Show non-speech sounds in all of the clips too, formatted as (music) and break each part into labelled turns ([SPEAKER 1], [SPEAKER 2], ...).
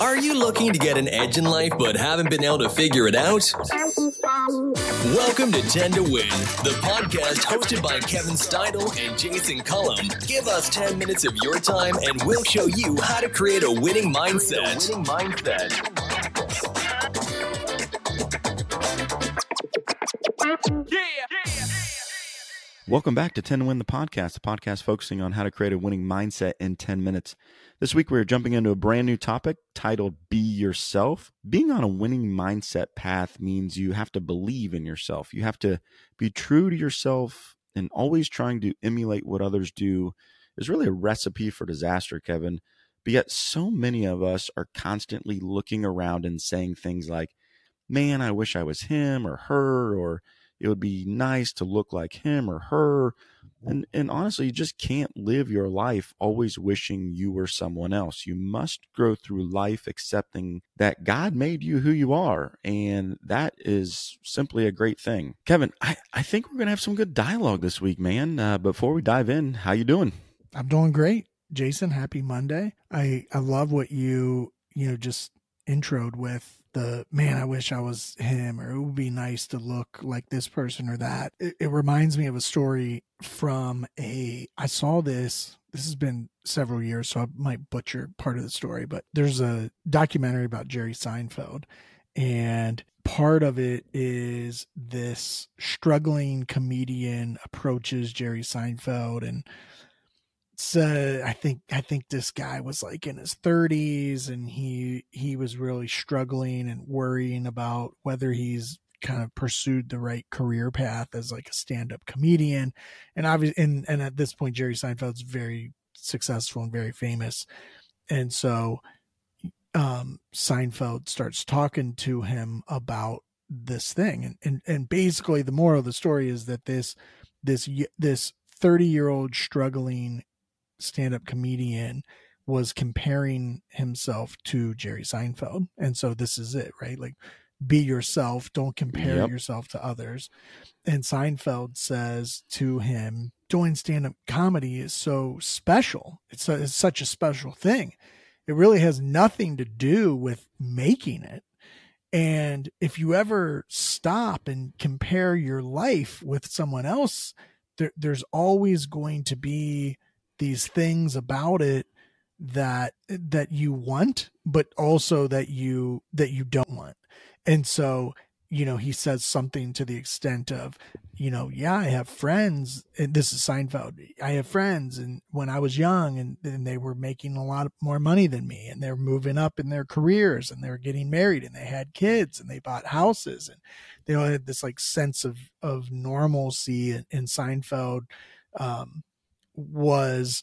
[SPEAKER 1] Are you looking to get an edge in life but haven't been able to figure it out? Welcome to 10 to Win, the podcast hosted by Kevin Steidel and Jason Cullum. Give us 10 minutes of your time and we'll show you how to create a winning mindset. Winning mindset.
[SPEAKER 2] Welcome back to 10 to Win the podcast, a podcast focusing on how to create a winning mindset in 10 minutes. This week, we're jumping into a brand new topic titled Be Yourself. Being on a winning mindset path means you have to believe in yourself. You have to be true to yourself and always trying to emulate what others do is really a recipe for disaster, Kevin. But yet, so many of us are constantly looking around and saying things like, Man, I wish I was him or her, or it would be nice to look like him or her. And, and honestly, you just can't live your life always wishing you were someone else. You must grow through life accepting that God made you who you are. And that is simply a great thing. Kevin, I, I think we're going to have some good dialogue this week, man. Uh, before we dive in, how you doing?
[SPEAKER 3] I'm doing great. Jason, happy Monday. I, I love what you, you know, just introed with the man, I wish I was him, or it would be nice to look like this person or that. It, it, reminds me of a story from a, I saw this, this has been several years, so I might butcher part of the story, but there's a documentary about Jerry Seinfeld. And part of it is this struggling comedian approaches Jerry Seinfeld and uh, I think I think this guy was like in his 30s and he he was really struggling and worrying about whether he's kind of pursued the right career path as like a stand-up comedian. And obviously and, and at this point Jerry Seinfeld's very successful and very famous. And so um Seinfeld starts talking to him about this thing. And and, and basically the moral of the story is that this this this 30 year old struggling stand up comedian was comparing himself to Jerry Seinfeld. And so this is it, right? Like be yourself, don't compare yep. yourself to others. And Seinfeld says to him, doing stand up comedy is so special. It's, a, it's such a special thing. It really has nothing to do with making it. And if you ever stop and compare your life with someone else, there, there's always going to be these things about it that that you want but also that you that you don't want. And so you know he says something to the extent of you know yeah i have friends and this is seinfeld i have friends and when i was young and, and they were making a lot more money than me and they're moving up in their careers and they were getting married and they had kids and they bought houses and they all had this like sense of of normalcy in, in seinfeld um was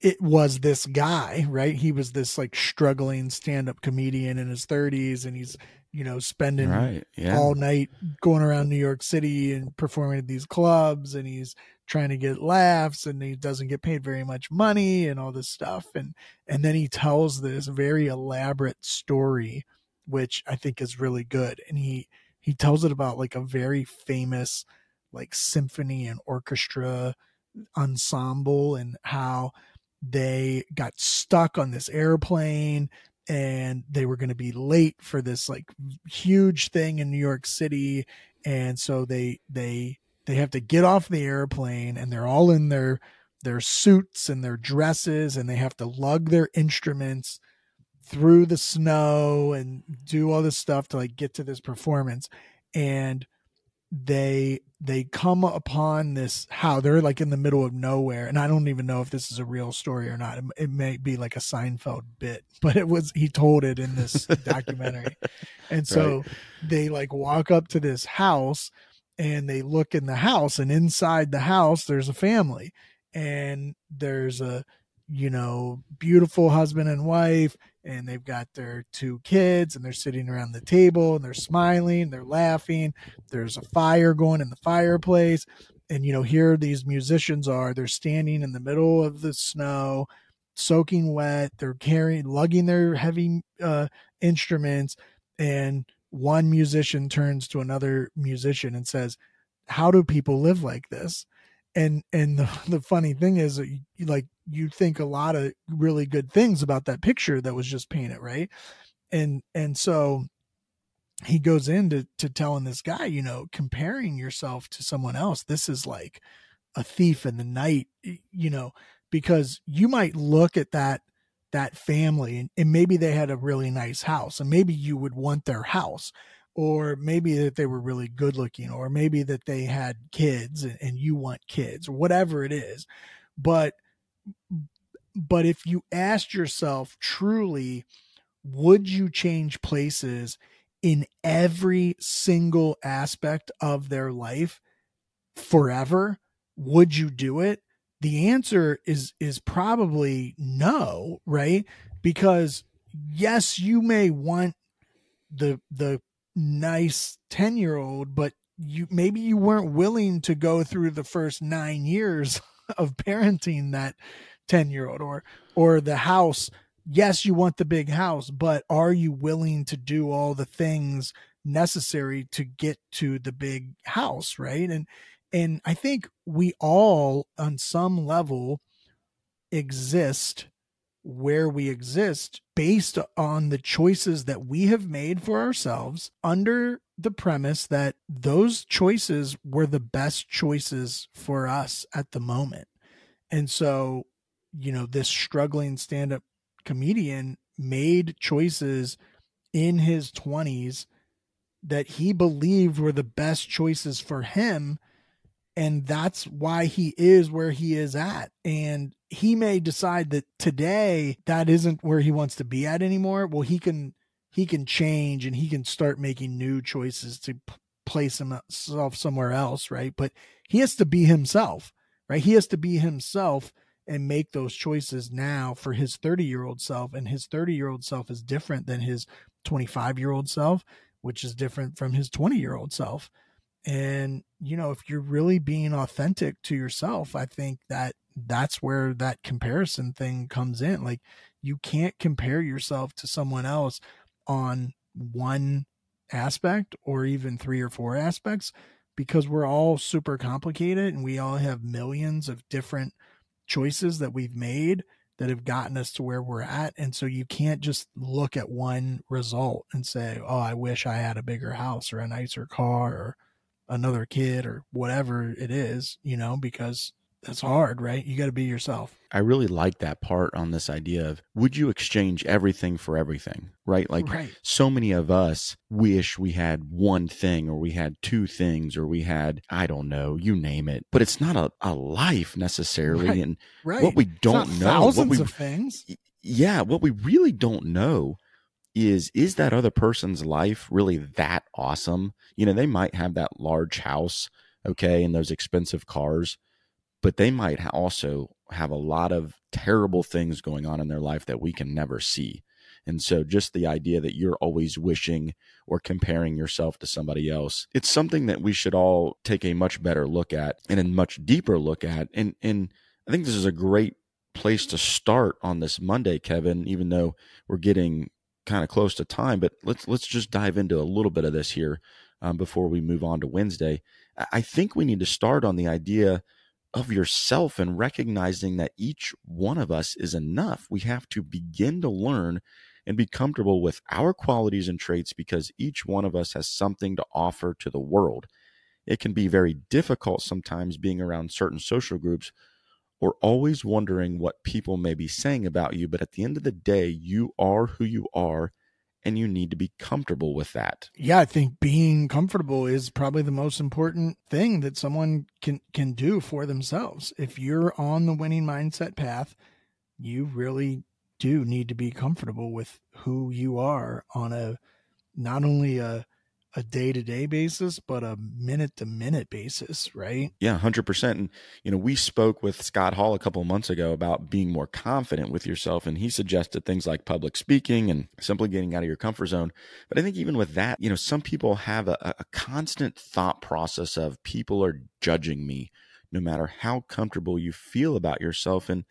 [SPEAKER 3] it was this guy, right? He was this like struggling stand-up comedian in his 30s and he's, you know, spending right, yeah. all night going around New York City and performing at these clubs and he's trying to get laughs and he doesn't get paid very much money and all this stuff and and then he tells this very elaborate story which I think is really good and he he tells it about like a very famous like symphony and orchestra ensemble and how they got stuck on this airplane and they were going to be late for this like huge thing in New York City. And so they they they have to get off the airplane and they're all in their their suits and their dresses and they have to lug their instruments through the snow and do all this stuff to like get to this performance. And they they come upon this how they're like in the middle of nowhere and i don't even know if this is a real story or not. It, it may be like a seinfeld bit (laughs) but it was he told it in this (laughs) documentary. And so right. they like walk up to this house and they look in the house and inside the house there's a family. And there's a you know beautiful husband and wife and they've got their two kids and they're sitting around the table and they're smiling, they're laughing. There's a fire going in the fireplace. And, you know, here these musicians are, they're standing in the middle of the snow, soaking wet. They're carrying, lugging their heavy uh, instruments. And one musician turns to another musician and says, How do people live like this? and and the, (laughs) the funny thing is like you think a lot of really good things about that picture that was just painted right? And and so he goes into to telling this guy you know comparing yourself to someone else this is like a thief in the night you know because you might look at that that family and, and maybe they had a really nice house and maybe you would want their house or maybe that they were really good looking or maybe that they had kids and, and you want kids or whatever it is. But but if you asked yourself truly would you change places in every single aspect of their life forever would you do it? The answer is is probably no right? Because yes you may want the the nice 10 year old but you maybe you weren't willing to go through the first 9 years (laughs) of parenting that 10 year old or or the house. Yes you want the big house but are you willing to do all the things necessary to get to the big house right? And and i think we all on some level exist where we exist based on the choices that we have made for ourselves under the premise that those choices were the best choices for us at the moment. And so, you know, this struggling stand up comedian made choices in his 20s that he believed were the best choices for him and that's why he is where he is at. And he may decide that today that isn't where he wants to be at anymore. Well he can he can change and he can start making new choices to p- place himself uh, somewhere else right? But he has to be himself right? He has to be himself and make those choices now for his 30 year old self. And his 30 year old self is different than his 25 year old self which is different from his 20 year old self and, you know, if you're really being authentic to yourself, I think that that's where that comparison thing comes in. Like, you can't compare yourself to someone else on one aspect or even three or four aspects because we're all super complicated and we all have millions of different choices that we've made that have gotten us to where we're at. And so you can't just look at one result and say, oh, I wish I had a bigger house or a nicer car or another kid or whatever it is, you know, because that's hard, right? You got to be yourself.
[SPEAKER 2] I really like that part on this idea of would you exchange everything for everything, right? Like right. so many of us wish we had one thing or we had two things or we had, I don't know, you name it, but it's not a, a life necessarily.
[SPEAKER 3] Right.
[SPEAKER 2] And
[SPEAKER 3] right.
[SPEAKER 2] what we don't know,
[SPEAKER 3] thousands
[SPEAKER 2] what
[SPEAKER 3] we, of things.
[SPEAKER 2] Yeah. What we really don't know is is that other person's life really that awesome? You know, they might have that large house, okay, and those expensive cars, but they might also have a lot of terrible things going on in their life that we can never see. And so, just the idea that you're always wishing or comparing yourself to somebody else, it's something that we should all take a much better look at and a much deeper look at. And, and I think this is a great place to start on this Monday, Kevin, even though we're getting kind of close to time, but let's let's just dive into a little bit of this here um, before we move on to Wednesday. I think we need to start on the idea of yourself and recognizing that each one of us is enough. We have to begin to learn and be comfortable with our qualities and traits because each one of us has something to offer to the world. It can be very difficult sometimes being around certain social groups or always wondering what people may be saying about you. But at the end of the day, you are who you are and you need to be comfortable with that.
[SPEAKER 3] Yeah, I think being comfortable is probably the most important thing that someone can can do for themselves. If you're on the winning mindset path, you really do need to be comfortable with who you are on a not only a a day to day basis, but a minute to minute basis, right?
[SPEAKER 2] Yeah, 100%. And, you know, we spoke with Scott Hall a couple of months ago about being more confident with yourself. And he suggested things like public speaking and simply getting out of your comfort zone. But I think even with that, you know, some people have a, a constant thought process of people are judging me no matter how comfortable you feel about yourself. And,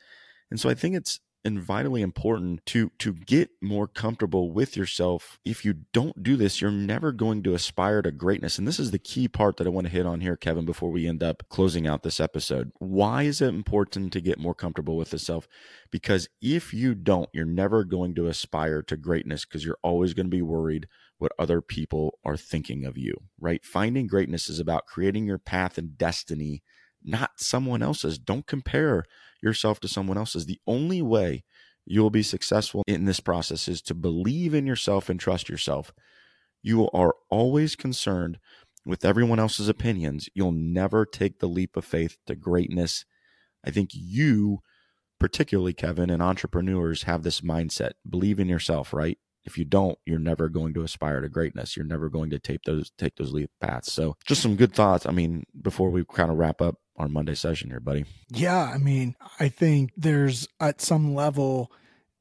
[SPEAKER 2] and so I think it's, and vitally important to to get more comfortable with yourself. If you don't do this, you're never going to aspire to greatness. And this is the key part that I want to hit on here, Kevin, before we end up closing out this episode. Why is it important to get more comfortable with yourself? Because if you don't, you're never going to aspire to greatness because you're always going to be worried what other people are thinking of you, right? Finding greatness is about creating your path and destiny, not someone else's. Don't compare yourself to someone else's. The only way you will be successful in this process is to believe in yourself and trust yourself. You are always concerned with everyone else's opinions. You'll never take the leap of faith to greatness. I think you, particularly Kevin, and entrepreneurs have this mindset. Believe in yourself, right? If you don't, you're never going to aspire to greatness. You're never going to take those take those leap paths. So, just some good thoughts. I mean, before we kind of wrap up our Monday session here, buddy.
[SPEAKER 3] Yeah, I mean, I think there's at some level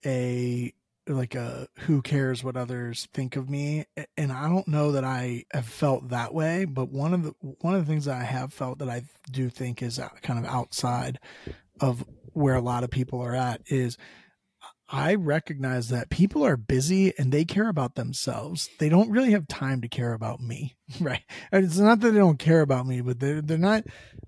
[SPEAKER 3] a like a who cares what others think of me and I don't know that I have felt that way but one of the one of the things that I have felt that I do think is uh, kind of outside of where a lot of people are at is I recognize that people are busy and they care about themselves. They don't really have time to care about me, (laughs) right? And it's not that they don't care about me, but they're they're not.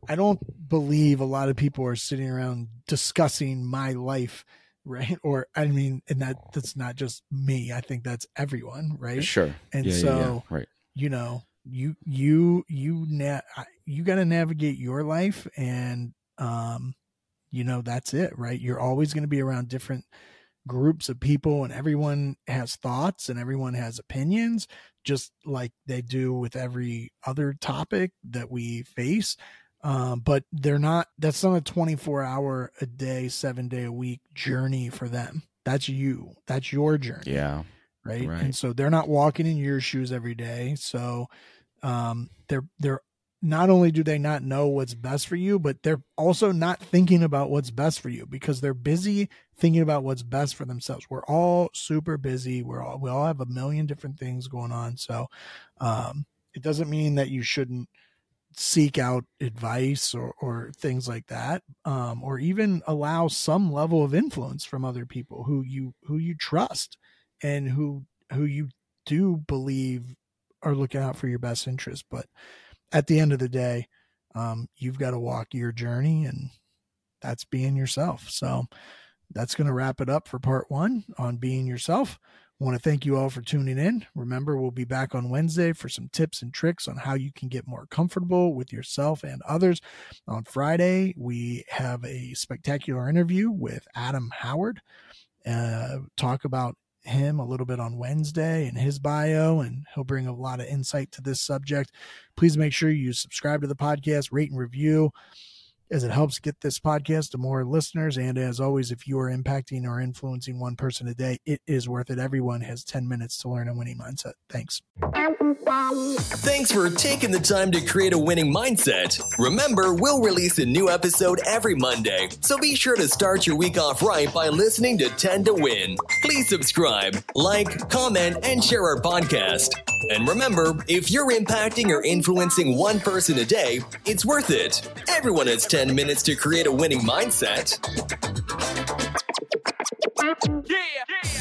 [SPEAKER 3] I don't believe a lot of people are sitting around discussing my life, (laughs) right? Or I mean, and that that's not just me. I think that's everyone, right?
[SPEAKER 2] Sure.
[SPEAKER 3] And
[SPEAKER 2] Yeah, yeah,
[SPEAKER 3] so,
[SPEAKER 2] yeah. right.
[SPEAKER 3] you know, you you you na- you got to navigate your life, and um, you know that's it, right? You're always going to be around different groups of people and everyone has thoughts and everyone has opinions just like they do with every other topic that we face um, but they're not that's not a 24 hour a day seven day a week journey for them that's you that's your journey
[SPEAKER 2] Yeah.
[SPEAKER 3] right?
[SPEAKER 2] Right.
[SPEAKER 3] And so they're not walking in your shoes every day. So um, they're they're not only do they not know what's best for you, but they're also not thinking about what's best for you because they're busy thinking about what's best for themselves. We're all super busy. We're all we all have a million different things going on. So um, it doesn't mean that you shouldn't seek out advice or, or things like that um, or even allow some level of influence from other people who you who you trust and who who you do believe are looking out for your best interest but at the end of the day um, you've got to walk your journey and that's being yourself so that's going to wrap it up for part one on being yourself I want to thank you all for tuning in. Remember, we'll be back on Wednesday for some tips and tricks on how you can get more comfortable with yourself and others. On Friday, we have a spectacular interview with Adam Howard. Uh, talk about him a little bit on Wednesday and his bio, and he'll bring a lot of insight to this subject. Please make sure you subscribe to the podcast, rate and review as it helps get this podcast to more listeners. And as always, if you are impacting or influencing one person a day, it is worth it. Everyone has 10 minutes to learn a winning mindset. Thanks.
[SPEAKER 1] Thanks for taking the time to create a winning mindset. Remember, we'll release a new episode every Monday, so be sure to start your week off right by listening to 10 to Win. Please subscribe, like, comment, and share our podcast. And remember, if you're impacting or influencing one person a day, it's worth it. Everyone has 10 minutes to create a winning mindset.
[SPEAKER 4] Yeah.